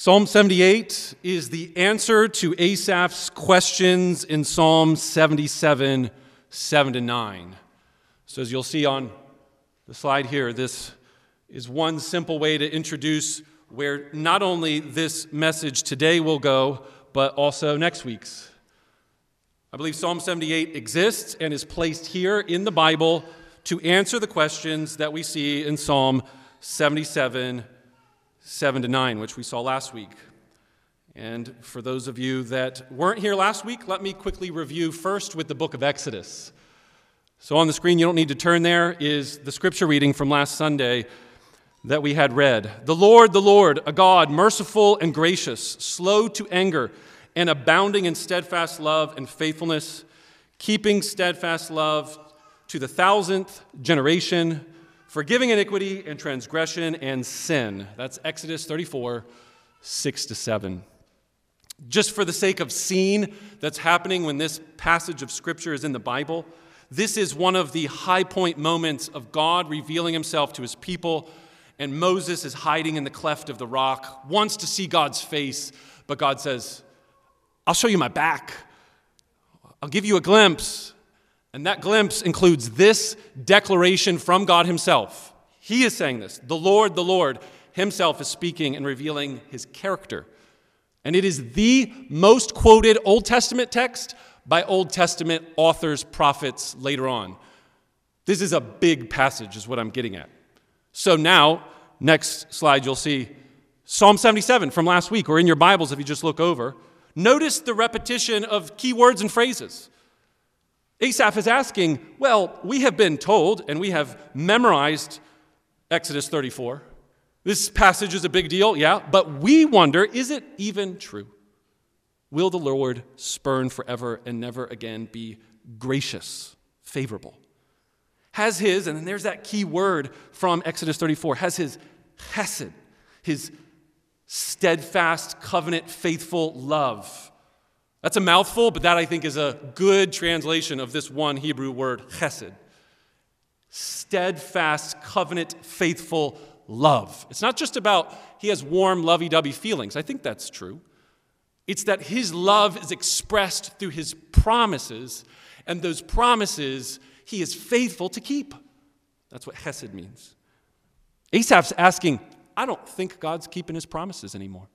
Psalm 78 is the answer to Asaph's questions in Psalm 77, 7 to 9. So, as you'll see on the slide here, this is one simple way to introduce where not only this message today will go, but also next week's. I believe Psalm 78 exists and is placed here in the Bible to answer the questions that we see in Psalm 77, 7 to 9, which we saw last week. And for those of you that weren't here last week, let me quickly review first with the book of Exodus. So on the screen, you don't need to turn there, is the scripture reading from last Sunday that we had read. The Lord, the Lord, a God merciful and gracious, slow to anger, and abounding in steadfast love and faithfulness, keeping steadfast love to the thousandth generation forgiving iniquity and transgression and sin. That's Exodus 34, 6 to 7. Just for the sake of scene that's happening when this passage of Scripture is in the Bible, this is one of the high point moments of God revealing himself to his people. And Moses is hiding in the cleft of the rock, wants to see God's face, but God says, I'll show you my back. I'll give you a glimpse. And that glimpse includes this declaration from God Himself. He is saying this. The Lord, the Lord Himself is speaking and revealing His character. And it is the most quoted Old Testament text by Old Testament authors, prophets later on. This is a big passage, is what I'm getting at. So now, next slide, you'll see Psalm 77 from last week, or in your Bibles if you just look over. Notice the repetition of key words and phrases. Asaph is asking, Well, we have been told and we have memorized Exodus 34. This passage is a big deal, yeah, but we wonder is it even true? Will the Lord spurn forever and never again be gracious, favorable? Has his, and then there's that key word from Exodus 34, has his chesed, his steadfast, covenant, faithful love that's a mouthful, but that I think is a good translation of this one Hebrew word, chesed. Steadfast, covenant, faithful love. It's not just about he has warm, lovey dovey feelings. I think that's true. It's that his love is expressed through his promises, and those promises he is faithful to keep. That's what chesed means. Asaph's asking, I don't think God's keeping his promises anymore.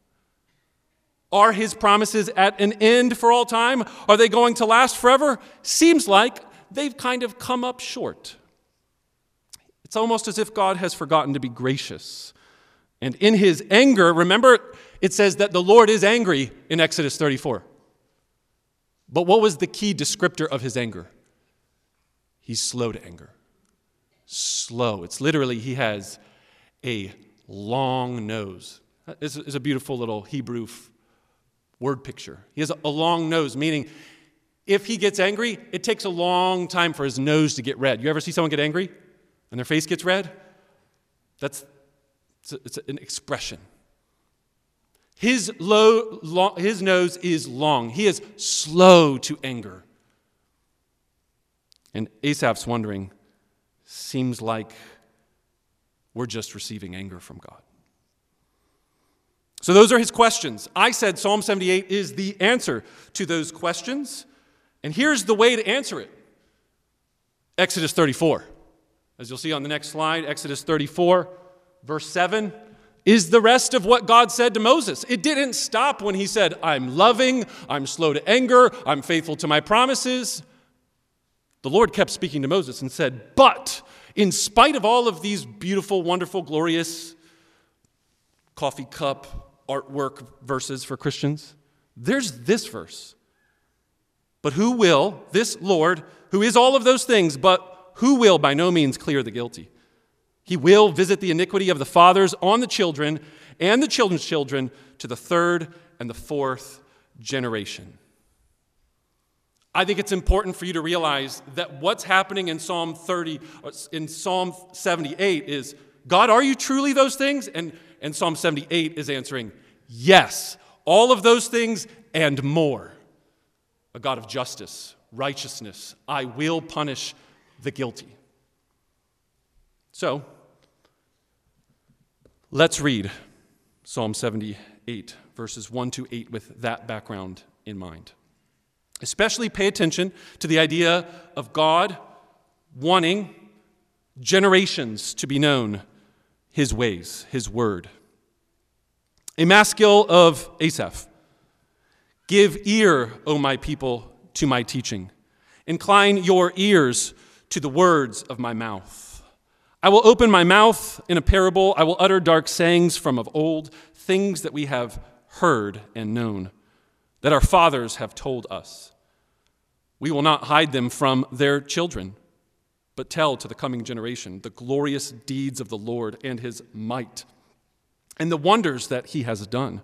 Are his promises at an end for all time? Are they going to last forever? Seems like they've kind of come up short. It's almost as if God has forgotten to be gracious. And in his anger, remember, it says that the Lord is angry in Exodus 34. But what was the key descriptor of his anger? He's slow to anger. Slow. It's literally, he has a long nose. Is a beautiful little Hebrew word picture. He has a long nose, meaning if he gets angry, it takes a long time for his nose to get red. You ever see someone get angry and their face gets red? That's it's, a, it's an expression. His, low, long, his nose is long. He is slow to anger. And Asaph's wondering, seems like we're just receiving anger from God. So, those are his questions. I said Psalm 78 is the answer to those questions. And here's the way to answer it Exodus 34. As you'll see on the next slide, Exodus 34, verse 7, is the rest of what God said to Moses. It didn't stop when he said, I'm loving, I'm slow to anger, I'm faithful to my promises. The Lord kept speaking to Moses and said, But in spite of all of these beautiful, wonderful, glorious coffee cup artwork verses for Christians. There's this verse. But who will, this Lord, who is all of those things, but who will by no means clear the guilty? He will visit the iniquity of the fathers on the children and the children's children to the third and the fourth generation. I think it's important for you to realize that what's happening in Psalm 30, uh, in Psalm 78 is God, are you truly those things? And and Psalm 78 is answering, Yes, all of those things and more. A God of justice, righteousness. I will punish the guilty. So, let's read Psalm 78 verses 1 to 8, with that background in mind. Especially pay attention to the idea of God wanting generations to be known his ways, his word. A maskil of Asaph. Give ear, O my people, to my teaching. Incline your ears to the words of my mouth. I will open my mouth in a parable. I will utter dark sayings from of old, things that we have heard and known, that our fathers have told us. We will not hide them from their children, but tell to the coming generation the glorious deeds of the Lord and his might, and the wonders that he has done.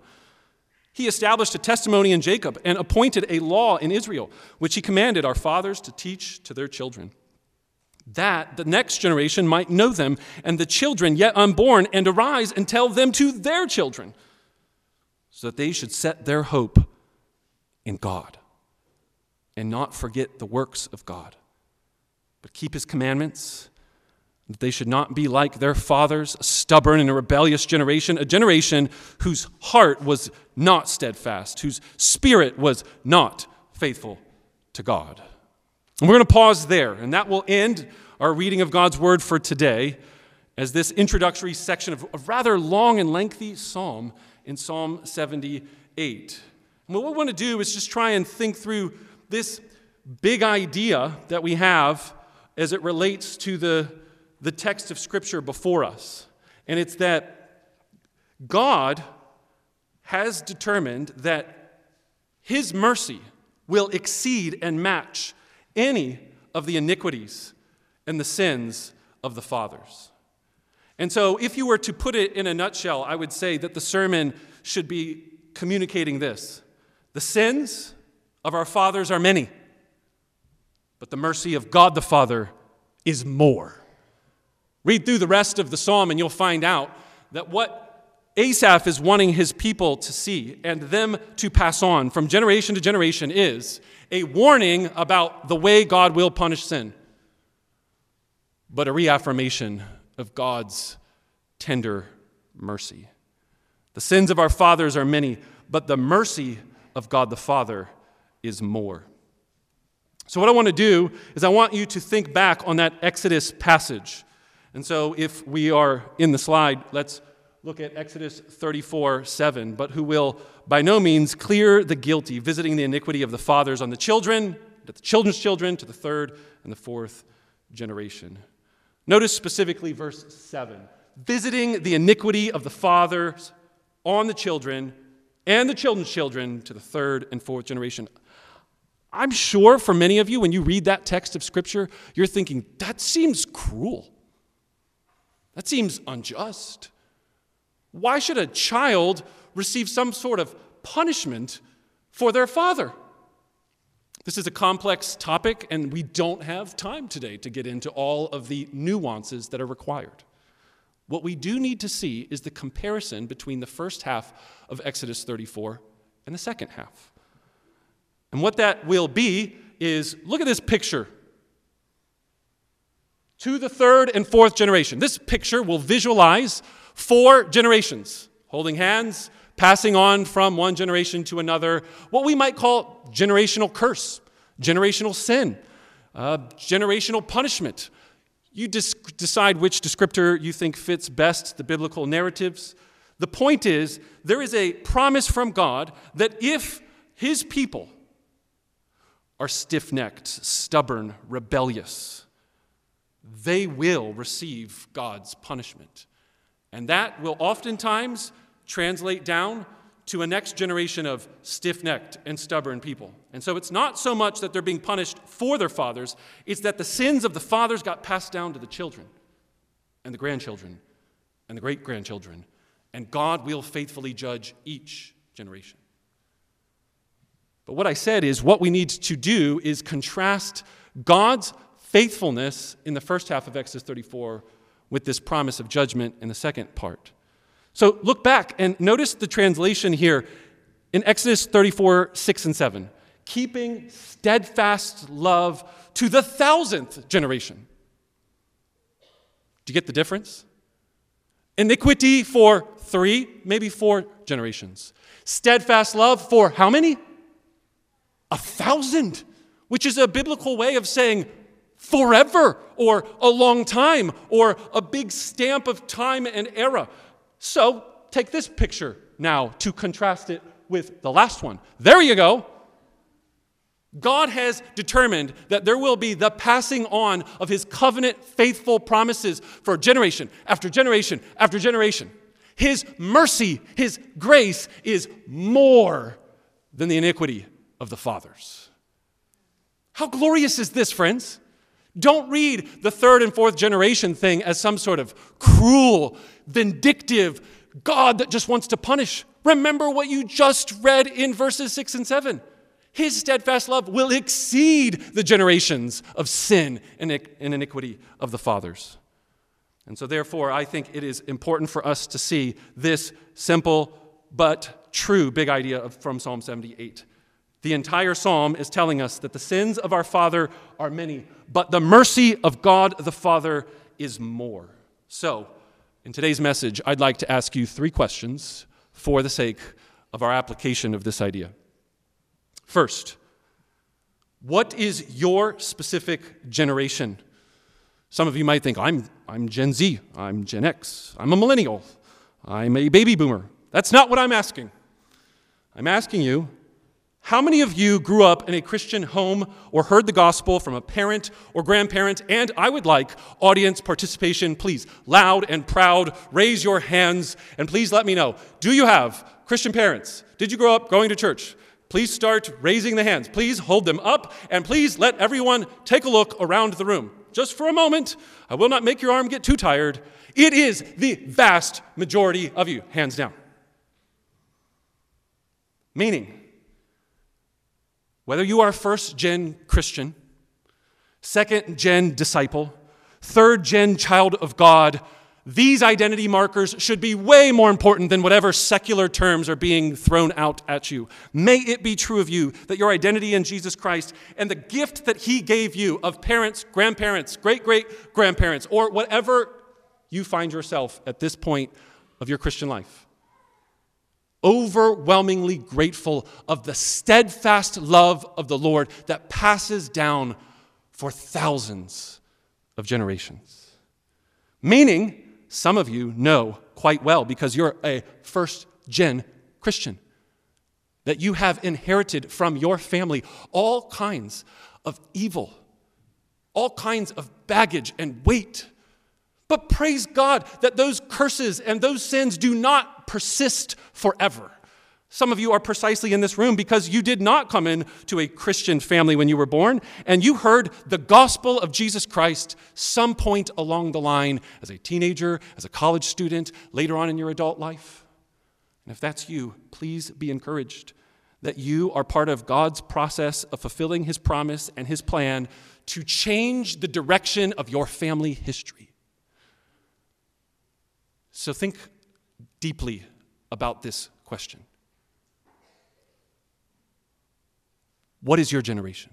He established a testimony in Jacob and appointed a law in Israel, which he commanded our fathers to teach to their children. That the next generation might know them, and the children yet unborn, and arise and tell them to their children, so that they should set their hope in God and not forget the works of God, but keep his commandments that they should not be like their fathers, a stubborn and a rebellious generation, a generation whose heart was not steadfast, whose spirit was not faithful to God. And we're going to pause there, and that will end our reading of God's word for today as this introductory section of a rather long and lengthy psalm in Psalm 78. And what we want to do is just try and think through this big idea that we have as it relates to the the text of Scripture before us. And it's that God has determined that His mercy will exceed and match any of the iniquities and the sins of the fathers. And so, if you were to put it in a nutshell, I would say that the sermon should be communicating this The sins of our fathers are many, but the mercy of God the Father is more. Read through the rest of the psalm and you'll find out that what Asaph is wanting his people to see and them to pass on from generation to generation is a warning about the way God will punish sin, but a reaffirmation of God's tender mercy. The sins of our fathers are many, but the mercy of God the Father is more. So, what I want to do is, I want you to think back on that Exodus passage and so, if we are in the slide, let's look at Exodus 34 7. But who will by no means clear the guilty, visiting the iniquity of the fathers on the children, to the children's children, to the third and the fourth generation. Notice specifically verse 7 visiting the iniquity of the fathers on the children and the children's children to the third and fourth generation. I'm sure for many of you, when you read that text of Scripture, you're thinking, that seems cruel. That seems unjust. Why should a child receive some sort of punishment for their father? This is a complex topic, and we don't have time today to get into all of the nuances that are required. What we do need to see is the comparison between the first half of Exodus 34 and the second half. And what that will be is look at this picture to the third and fourth generation. This picture will visualize four generations holding hands, passing on from one generation to another, what we might call generational curse, generational sin, uh, generational punishment. You decide which descriptor you think fits best the biblical narratives. The point is, there is a promise from God that if his people are stiff necked, stubborn, rebellious, they will receive God's punishment. And that will oftentimes translate down to a next generation of stiff necked and stubborn people. And so it's not so much that they're being punished for their fathers, it's that the sins of the fathers got passed down to the children and the grandchildren and the great grandchildren. And God will faithfully judge each generation. But what I said is what we need to do is contrast God's faithfulness in the first half of Exodus 34 with this promise of judgment in the second part. So look back and notice the translation here in Exodus 34 6 and 7. Keeping steadfast love to the thousandth generation. Do you get the difference? Iniquity for three, maybe four generations. Steadfast love for how many? A thousand, which is a biblical way of saying forever or a long time or a big stamp of time and era. So take this picture now to contrast it with the last one. There you go. God has determined that there will be the passing on of his covenant faithful promises for generation after generation after generation. His mercy, his grace is more than the iniquity of the fathers. How glorious is this, friends? Don't read the third and fourth generation thing as some sort of cruel, vindictive God that just wants to punish. Remember what you just read in verses 6 and 7. His steadfast love will exceed the generations of sin and iniquity of the fathers. And so, therefore, I think it is important for us to see this simple but true big idea from Psalm 78. The entire psalm is telling us that the sins of our Father are many, but the mercy of God the Father is more. So, in today's message, I'd like to ask you three questions for the sake of our application of this idea. First, what is your specific generation? Some of you might think, I'm, I'm Gen Z, I'm Gen X, I'm a millennial, I'm a baby boomer. That's not what I'm asking. I'm asking you, how many of you grew up in a Christian home or heard the gospel from a parent or grandparent? And I would like audience participation, please, loud and proud. Raise your hands and please let me know. Do you have Christian parents? Did you grow up going to church? Please start raising the hands. Please hold them up, and please let everyone take a look around the room. Just for a moment, I will not make your arm get too tired. It is the vast majority of you, hands down. Meaning, whether you are first gen Christian, second gen disciple, third gen child of God, these identity markers should be way more important than whatever secular terms are being thrown out at you. May it be true of you that your identity in Jesus Christ and the gift that He gave you of parents, grandparents, great great grandparents, or whatever you find yourself at this point of your Christian life. Overwhelmingly grateful of the steadfast love of the Lord that passes down for thousands of generations. Meaning, some of you know quite well because you're a first gen Christian. That you have inherited from your family all kinds of evil, all kinds of baggage and weight. But praise God that those curses and those sins do not persist forever. Some of you are precisely in this room because you did not come into a Christian family when you were born, and you heard the gospel of Jesus Christ some point along the line as a teenager, as a college student, later on in your adult life. And if that's you, please be encouraged that you are part of God's process of fulfilling His promise and His plan to change the direction of your family history. So think deeply about this question. What is your generation?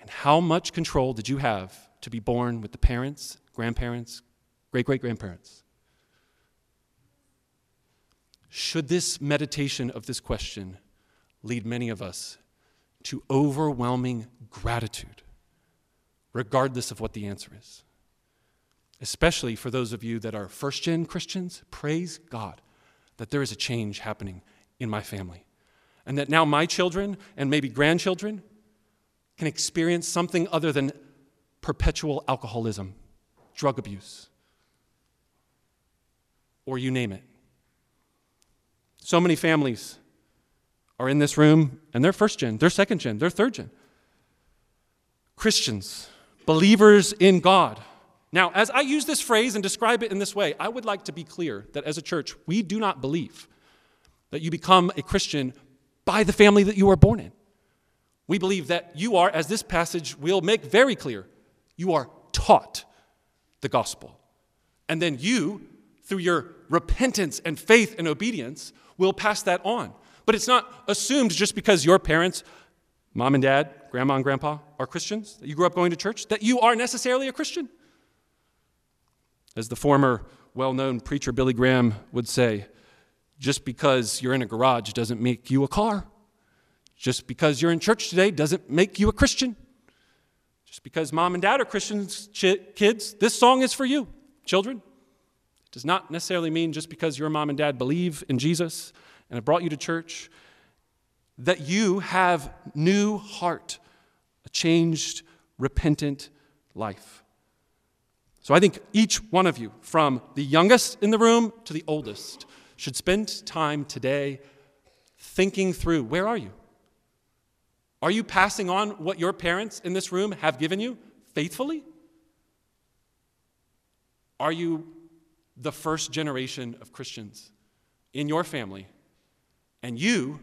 And how much control did you have to be born with the parents, grandparents, great great grandparents? Should this meditation of this question lead many of us to overwhelming gratitude, regardless of what the answer is? Especially for those of you that are first gen Christians, praise God that there is a change happening in my family and that now my children and maybe grandchildren can experience something other than perpetual alcoholism, drug abuse, or you name it. So many families are in this room and they're first gen, they're second gen, they're third gen. Christians, believers in God. Now, as I use this phrase and describe it in this way, I would like to be clear that as a church, we do not believe that you become a Christian by the family that you were born in. We believe that you are, as this passage will make very clear, you are taught the gospel. And then you, through your repentance and faith and obedience, will pass that on. But it's not assumed just because your parents, mom and dad, grandma and grandpa, are Christians, that you grew up going to church, that you are necessarily a Christian. As the former well known preacher Billy Graham would say just because you're in a garage doesn't make you a car. Just because you're in church today doesn't make you a Christian. Just because mom and dad are Christians, kids, this song is for you, children. It does not necessarily mean just because your mom and dad believe in Jesus and have brought you to church that you have new heart, a changed, repentant life. So I think each one of you, from the youngest in the room to the oldest, should spend time today thinking through where are you? Are you passing on what your parents in this room have given you faithfully? Are you the first generation of Christians in your family? And you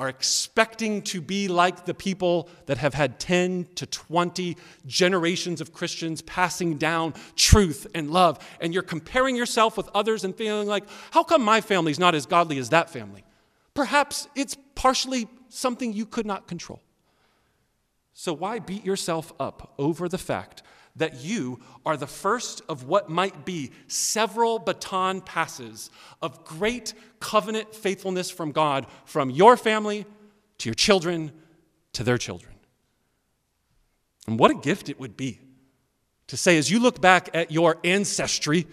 are expecting to be like the people that have had 10 to 20 generations of Christians passing down truth and love. And you're comparing yourself with others and feeling like, how come my family's not as godly as that family? Perhaps it's partially something you could not control. So why beat yourself up over the fact that you are the first of what might be several baton passes of great covenant faithfulness from God, from your family to your children to their children. And what a gift it would be to say, as you look back at your ancestry,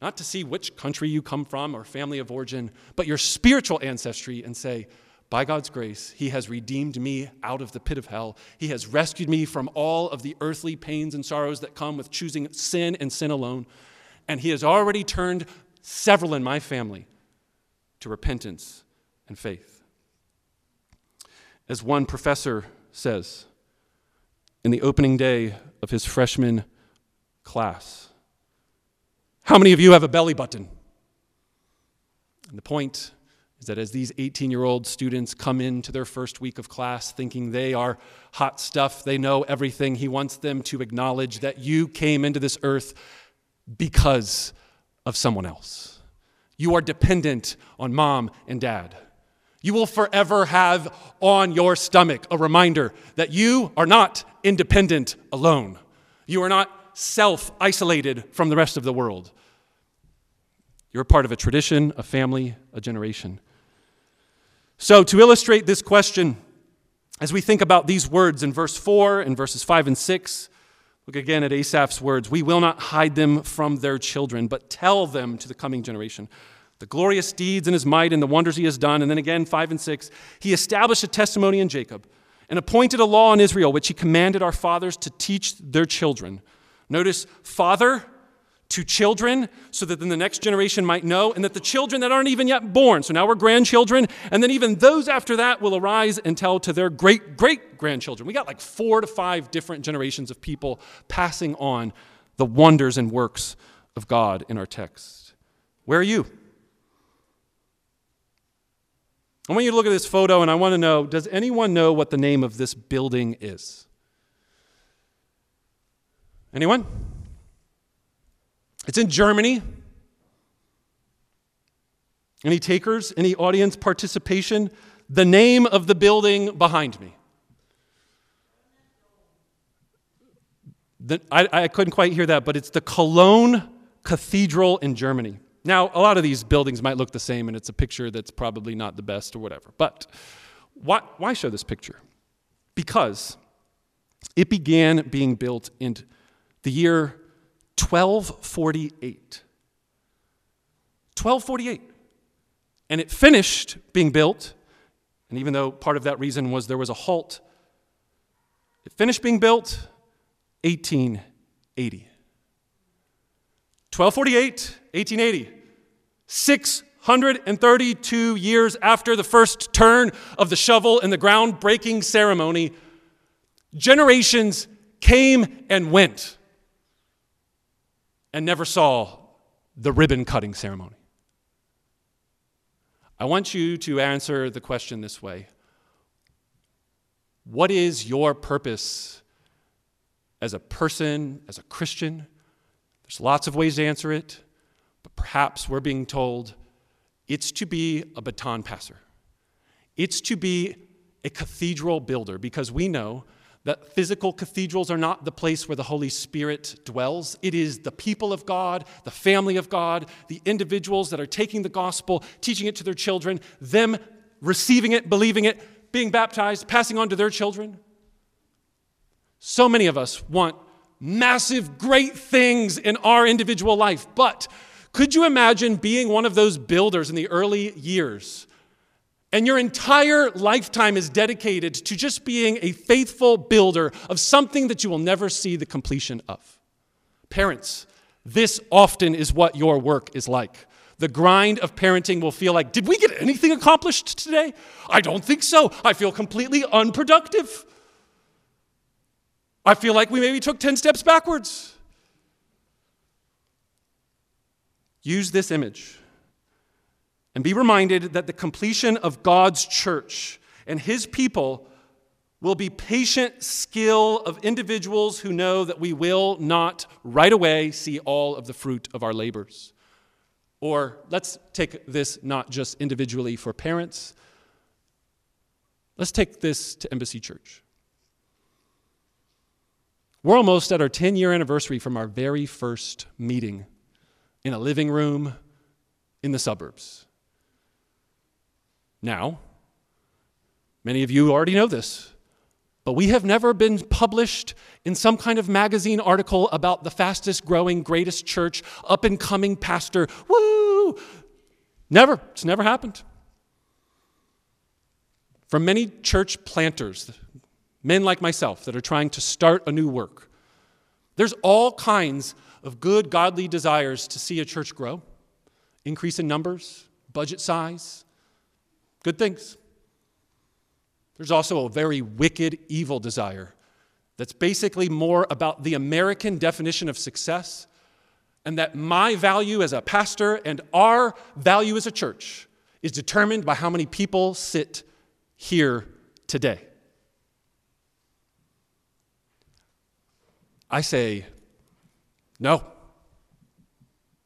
not to see which country you come from or family of origin, but your spiritual ancestry, and say, by God's grace, He has redeemed me out of the pit of hell. He has rescued me from all of the earthly pains and sorrows that come with choosing sin and sin alone. And He has already turned several in my family to repentance and faith. As one professor says in the opening day of his freshman class, how many of you have a belly button? And the point is that as these 18 year old students come into their first week of class thinking they are hot stuff, they know everything, he wants them to acknowledge that you came into this earth because of someone else. You are dependent on mom and dad. You will forever have on your stomach a reminder that you are not independent alone. You are not self isolated from the rest of the world. You're part of a tradition, a family, a generation. So, to illustrate this question, as we think about these words in verse 4 and verses 5 and 6, look again at Asaph's words We will not hide them from their children, but tell them to the coming generation the glorious deeds in his might and the wonders he has done. And then again, 5 and 6, he established a testimony in Jacob and appointed a law in Israel, which he commanded our fathers to teach their children. Notice, father to children so that then the next generation might know, and that the children that aren't even yet born, so now we're grandchildren, and then even those after that will arise and tell to their great great grandchildren. We got like four to five different generations of people passing on the wonders and works of God in our text. Where are you? I want you to look at this photo and I want to know does anyone know what the name of this building is? Anyone? It's in Germany. Any takers? Any audience participation? The name of the building behind me. The, I, I couldn't quite hear that, but it's the Cologne Cathedral in Germany. Now, a lot of these buildings might look the same, and it's a picture that's probably not the best or whatever. But why, why show this picture? Because it began being built in the year 1248. 1248. And it finished being built, and even though part of that reason was there was a halt, it finished being built 1880. 1248, 1880. 632 years after the first turn of the shovel in the groundbreaking ceremony, generations came and went and never saw the ribbon cutting ceremony. I want you to answer the question this way What is your purpose as a person, as a Christian? There's lots of ways to answer it, but perhaps we're being told it's to be a baton passer, it's to be a cathedral builder, because we know that physical cathedrals are not the place where the Holy Spirit dwells. It is the people of God, the family of God, the individuals that are taking the gospel, teaching it to their children, them receiving it, believing it, being baptized, passing on to their children. So many of us want massive, great things in our individual life, but could you imagine being one of those builders in the early years? And your entire lifetime is dedicated to just being a faithful builder of something that you will never see the completion of. Parents, this often is what your work is like. The grind of parenting will feel like, did we get anything accomplished today? I don't think so. I feel completely unproductive. I feel like we maybe took 10 steps backwards. Use this image and be reminded that the completion of God's church and his people will be patient skill of individuals who know that we will not right away see all of the fruit of our labors. Or let's take this not just individually for parents, let's take this to Embassy Church. We're almost at our 10 year anniversary from our very first meeting in a living room in the suburbs. Now, many of you already know this, but we have never been published in some kind of magazine article about the fastest growing, greatest church, up and coming pastor. Woo! Never. It's never happened. For many church planters, men like myself that are trying to start a new work, there's all kinds of good, godly desires to see a church grow, increase in numbers, budget size, good things. There's also a very wicked, evil desire that's basically more about the American definition of success, and that my value as a pastor and our value as a church is determined by how many people sit here today. I say, no.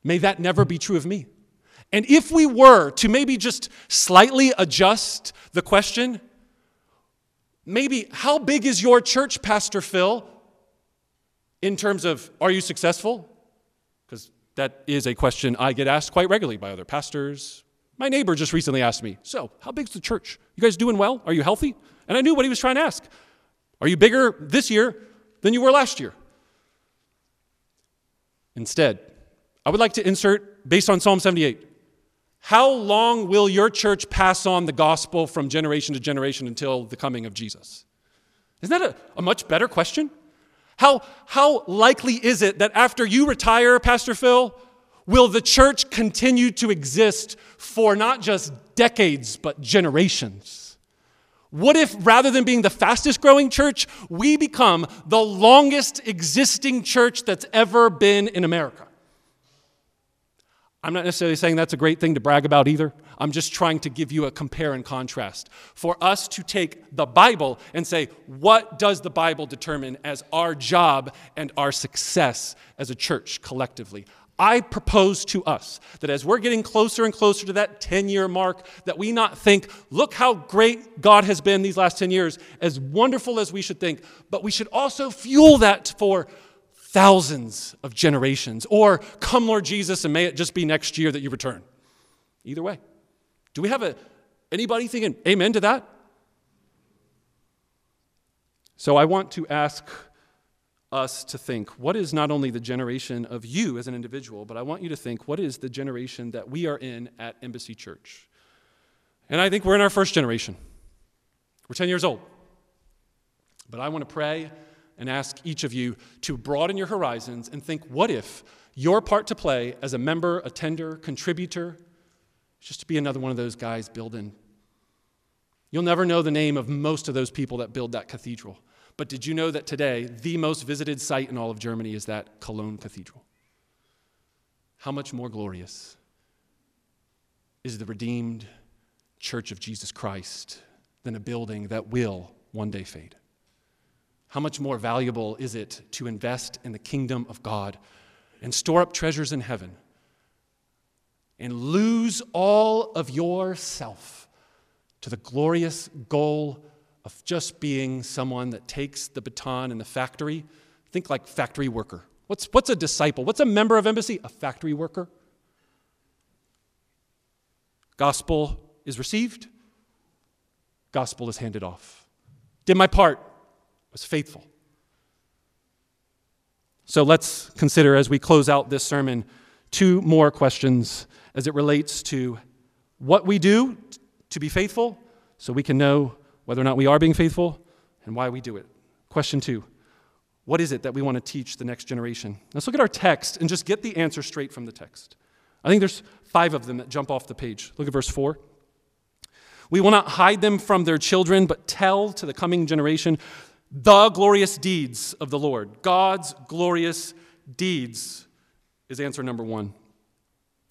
May that never be true of me. And if we were to maybe just slightly adjust the question, maybe how big is your church, Pastor Phil, in terms of are you successful? Because that is a question I get asked quite regularly by other pastors. My neighbor just recently asked me, So, how big's the church? You guys doing well? Are you healthy? And I knew what he was trying to ask. Are you bigger this year than you were last year? Instead, I would like to insert, based on Psalm 78, how long will your church pass on the gospel from generation to generation until the coming of Jesus? Isn't that a, a much better question? How, how likely is it that after you retire, Pastor Phil, will the church continue to exist for not just decades, but generations? What if rather than being the fastest growing church, we become the longest existing church that's ever been in America? I'm not necessarily saying that's a great thing to brag about either. I'm just trying to give you a compare and contrast. For us to take the Bible and say, what does the Bible determine as our job and our success as a church collectively? I propose to us that as we're getting closer and closer to that 10 year mark, that we not think, look how great God has been these last 10 years, as wonderful as we should think, but we should also fuel that for thousands of generations. Or come, Lord Jesus, and may it just be next year that you return. Either way. Do we have a, anybody thinking amen to that? So I want to ask us to think what is not only the generation of you as an individual, but I want you to think what is the generation that we are in at Embassy Church. And I think we're in our first generation. We're 10 years old. But I want to pray and ask each of you to broaden your horizons and think what if your part to play as a member, attender, contributor, just to be another one of those guys building. You'll never know the name of most of those people that build that cathedral. But did you know that today, the most visited site in all of Germany is that Cologne Cathedral? How much more glorious is the redeemed church of Jesus Christ than a building that will one day fade? How much more valuable is it to invest in the kingdom of God and store up treasures in heaven and lose all of yourself to the glorious goal of just being someone that takes the baton in the factory. Think like factory worker. What's, what's a disciple? What's a member of embassy? A factory worker. Gospel is received, gospel is handed off. Did my part, was faithful. So let's consider as we close out this sermon two more questions as it relates to what we do to be faithful so we can know whether or not we are being faithful and why we do it. Question two What is it that we want to teach the next generation? Let's look at our text and just get the answer straight from the text. I think there's five of them that jump off the page. Look at verse 4. We will not hide them from their children, but tell to the coming generation the glorious deeds of the Lord. God's glorious deeds is answer number one.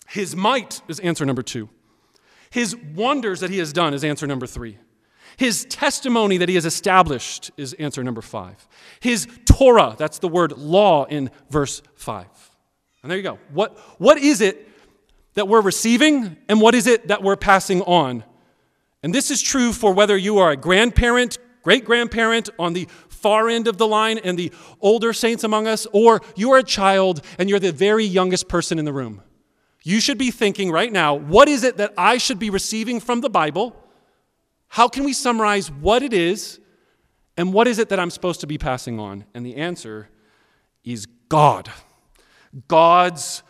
His might is answer number two. His wonders that he has done is answer number three. His testimony that he has established is answer number five. His Torah, that's the word law in verse five. And there you go. What, what is it that we're receiving and what is it that we're passing on? And this is true for whether you are a grandparent, great grandparent on the far end of the line and the older saints among us, or you are a child and you're the very youngest person in the room. You should be thinking right now what is it that I should be receiving from the Bible? How can we summarize what it is and what is it that I'm supposed to be passing on? And the answer is God. God's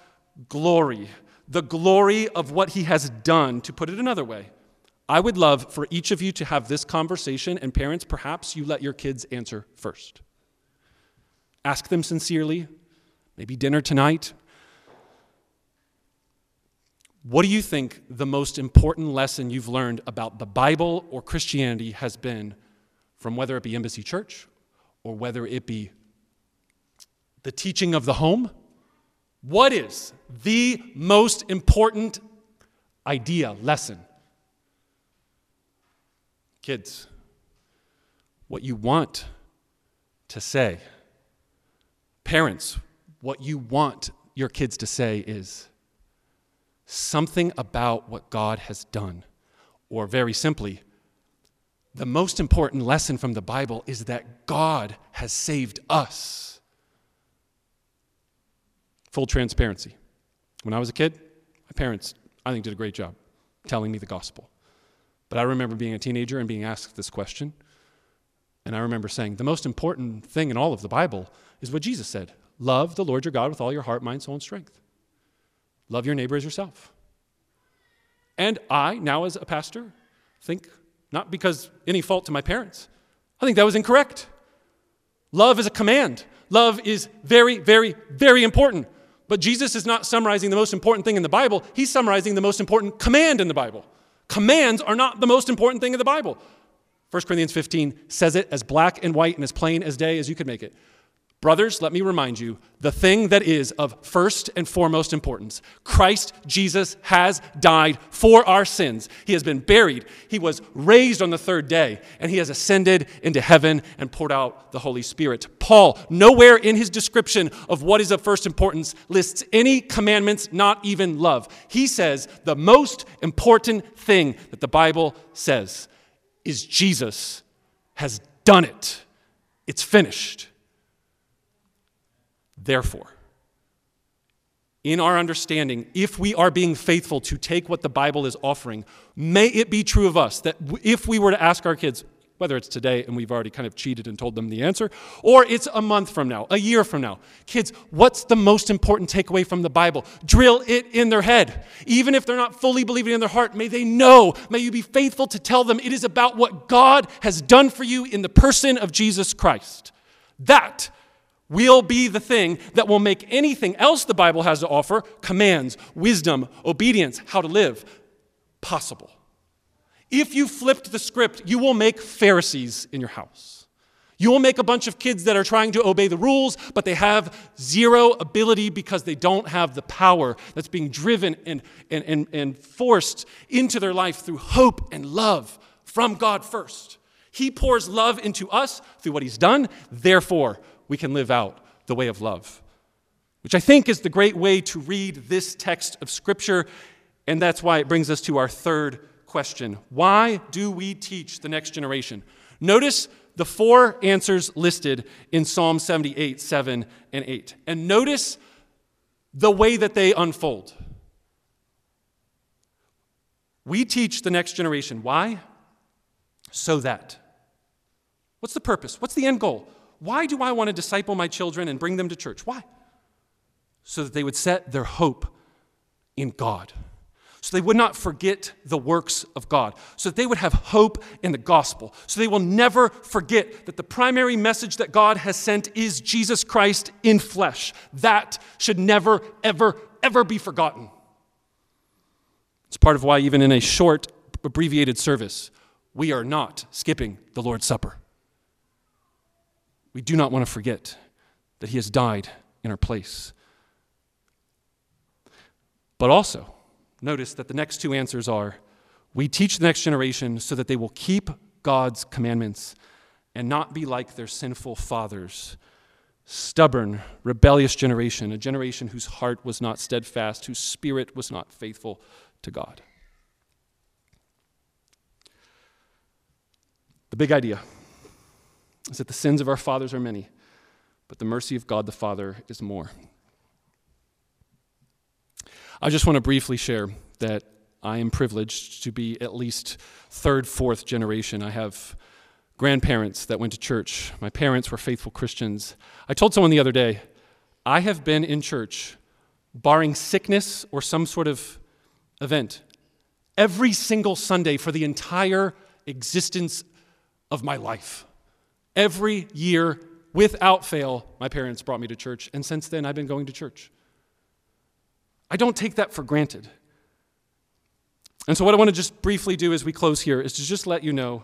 glory. The glory of what He has done, to put it another way. I would love for each of you to have this conversation, and parents, perhaps you let your kids answer first. Ask them sincerely, maybe dinner tonight, what do you think the most important lesson you've learned about the Bible or Christianity has been from whether it be Embassy Church or whether it be the teaching of the home? What is the most important idea, lesson? Kids, what you want to say. Parents, what you want your kids to say is, something about what God has done. Or, very simply, the most important lesson from the Bible is that God has saved us. Full transparency. When I was a kid, my parents, I think, did a great job telling me the gospel. But I remember being a teenager and being asked this question. And I remember saying, the most important thing in all of the Bible is what Jesus said love the Lord your God with all your heart, mind, soul, and strength. Love your neighbor as yourself. And I, now as a pastor, think, not because any fault to my parents, I think that was incorrect. Love is a command. Love is very, very, very important. But Jesus is not summarizing the most important thing in the Bible, he's summarizing the most important command in the Bible. Commands are not the most important thing in the Bible. 1 Corinthians 15 says it as black and white and as plain as day as you could make it. Brothers, let me remind you the thing that is of first and foremost importance Christ Jesus has died for our sins. He has been buried. He was raised on the third day, and he has ascended into heaven and poured out the Holy Spirit. Paul, nowhere in his description of what is of first importance, lists any commandments, not even love. He says the most important thing that the Bible says is Jesus has done it, it's finished. Therefore, in our understanding, if we are being faithful to take what the Bible is offering, may it be true of us that if we were to ask our kids, whether it's today and we've already kind of cheated and told them the answer, or it's a month from now, a year from now, kids, what's the most important takeaway from the Bible? Drill it in their head. Even if they're not fully believing in their heart, may they know, may you be faithful to tell them it is about what God has done for you in the person of Jesus Christ. That will be the thing that will make anything else the Bible has to offer commands, wisdom, obedience, how to live possible. If you flipped the script, you will make Pharisees in your house. You will make a bunch of kids that are trying to obey the rules, but they have zero ability because they don't have the power that's being driven and, and, and, and forced into their life through hope and love from God first. He pours love into us through what He's done. Therefore, we can live out the way of love, which I think is the great way to read this text of Scripture. And that's why it brings us to our third question Why do we teach the next generation? Notice the four answers listed in Psalm 78, 7, and 8. And notice the way that they unfold. We teach the next generation. Why? So that. What's the purpose? What's the end goal? Why do I want to disciple my children and bring them to church? Why? So that they would set their hope in God so they would not forget the works of God, so that they would have hope in the gospel, so they will never forget that the primary message that God has sent is Jesus Christ in flesh. That should never, ever, ever be forgotten. It's part of why, even in a short, abbreviated service, we are not skipping the Lord's Supper. We do not want to forget that He has died in our place. But also, notice that the next two answers are we teach the next generation so that they will keep God's commandments and not be like their sinful fathers. Stubborn, rebellious generation, a generation whose heart was not steadfast, whose spirit was not faithful to God. The big idea is that the sins of our fathers are many, but the mercy of God the Father is more. I just want to briefly share that I am privileged to be at least third, fourth generation. I have grandparents that went to church. My parents were faithful Christians. I told someone the other day, I have been in church, barring sickness or some sort of event, every single Sunday for the entire existence of my life. Every year, without fail, my parents brought me to church, and since then, I've been going to church. I don't take that for granted. And so, what I want to just briefly do as we close here is to just let you know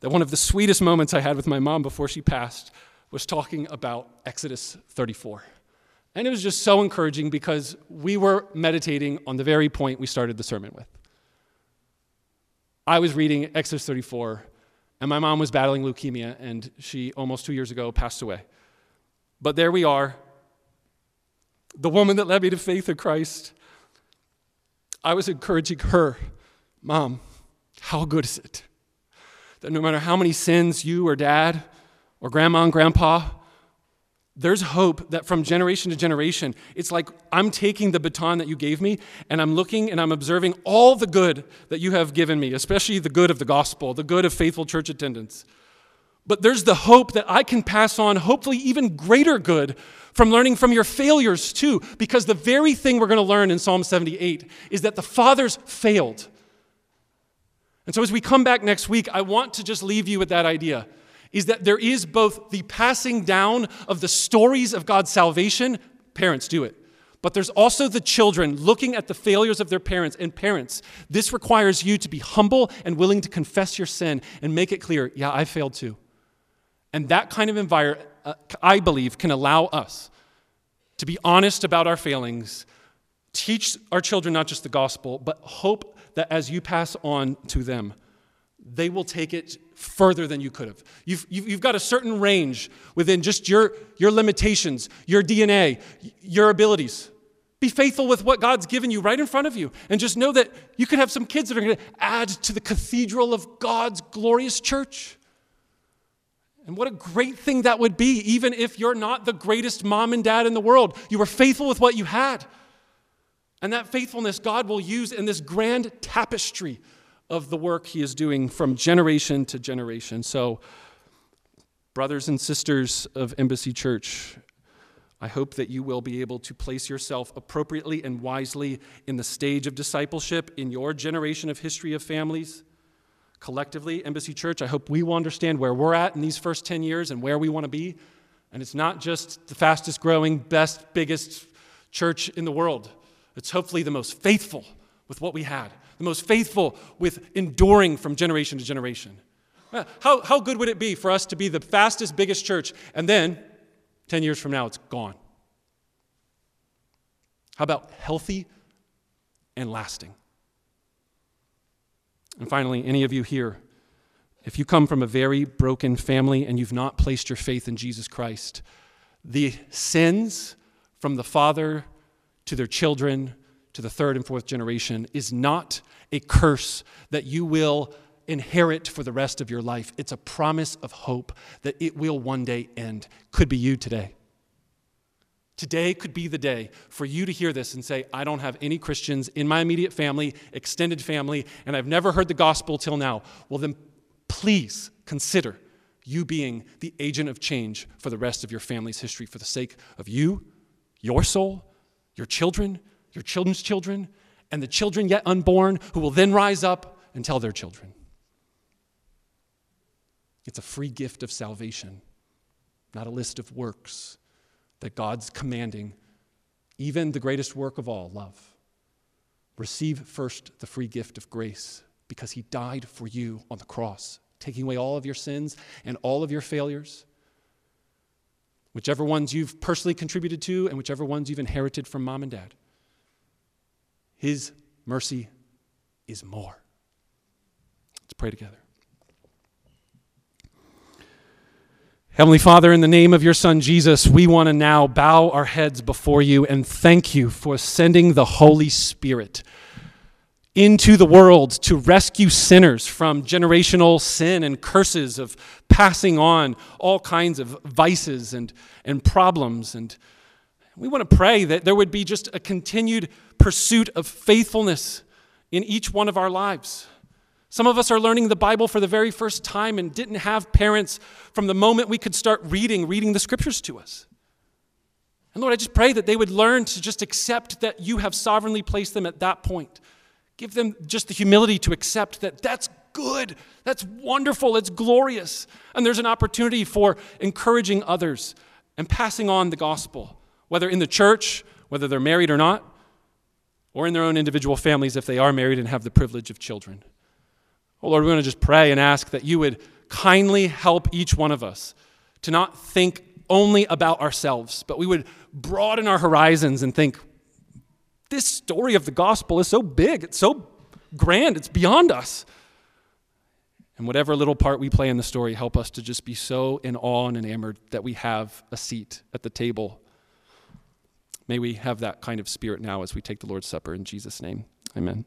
that one of the sweetest moments I had with my mom before she passed was talking about Exodus 34. And it was just so encouraging because we were meditating on the very point we started the sermon with. I was reading Exodus 34, and my mom was battling leukemia, and she almost two years ago passed away. But there we are, the woman that led me to faith in Christ, I was encouraging her, Mom, how good is it that no matter how many sins you or dad or grandma and grandpa, there's hope that from generation to generation, it's like I'm taking the baton that you gave me and I'm looking and I'm observing all the good that you have given me, especially the good of the gospel, the good of faithful church attendance. But there's the hope that I can pass on, hopefully, even greater good from learning from your failures too, because the very thing we're going to learn in Psalm 78 is that the fathers failed. And so as we come back next week, I want to just leave you with that idea is that there is both the passing down of the stories of God's salvation, parents do it, but there's also the children looking at the failures of their parents. And parents, this requires you to be humble and willing to confess your sin and make it clear, yeah, I failed too. And that kind of environment, uh, I believe, can allow us to be honest about our failings, teach our children not just the gospel, but hope that as you pass on to them, they will take it further than you could have. You've, you've, you've, got a certain range within just your, your limitations, your DNA, your abilities. Be faithful with what God's given you right in front of you. And just know that you can have some kids that are going to add to the cathedral of God's glorious church. And what a great thing that would be, even if you're not the greatest mom and dad in the world. You were faithful with what you had. And that faithfulness God will use in this grand tapestry of the work He is doing from generation to generation. So, brothers and sisters of Embassy Church, I hope that you will be able to place yourself appropriately and wisely in the stage of discipleship in your generation of history of families collectively, Embassy Church, I hope we will understand where we're at in these first 10 years and where we want to be. And it's not just the fastest growing, best, biggest church in the world, it's hopefully the most faithful with what we had, the most faithful with enduring from generation to generation. Uh, how, how good would it be for us to be the fastest, biggest church, and then 10 years from now, it's gone? How about healthy and lasting? And finally, any of you here, if you come from a very broken family and you've not placed your faith in Jesus Christ, the sins from the father to their children to the third and fourth generation is not a curse that you will inherit for the rest of your life. It's a promise of hope that it will one day end. Could be you today. Today could be the day for you to hear this and say, I don't have any Christians in my immediate family, extended family, and I've never heard the gospel till now. Well, then please consider you being the agent of change for the rest of your family's history for the sake of you, your soul, your children, your children's children, and the children yet unborn who will then rise up and tell their children. It's a free gift of salvation, not a list of works that God's commanding, even the greatest work of all, love. Receive first the free gift of grace because He died for you on the cross, taking away all of your sins and all of your failures, whichever ones you've personally contributed to and whichever ones you've inherited from mom and dad. His mercy is more. Let's pray together. Heavenly Father, in the name of your Son Jesus, we want to now bow our heads before you and thank you for sending the Holy Spirit into the world to rescue sinners from generational sin and curses of passing on all kinds of vices and, and problems. And we want to pray that there would be just a continued pursuit of faithfulness in each one of our lives. Some of us are learning the Bible for the very first time and didn't have parents from the moment we could start reading, reading the scriptures to us. And Lord, I just pray that they would learn to just accept that you have sovereignly placed them at that point. Give them just the humility to accept that that's good, that's wonderful, it's glorious. And there's an opportunity for encouraging others and passing on the gospel, whether in the church, whether they're married or not, or in their own individual families if they are married and have the privilege of children. Oh Lord, we're going to just pray and ask that you would kindly help each one of us to not think only about ourselves, but we would broaden our horizons and think, this story of the gospel is so big, it's so grand, it's beyond us. And whatever little part we play in the story, help us to just be so in awe and enamored that we have a seat at the table. May we have that kind of spirit now as we take the Lord's Supper in Jesus' name. Amen.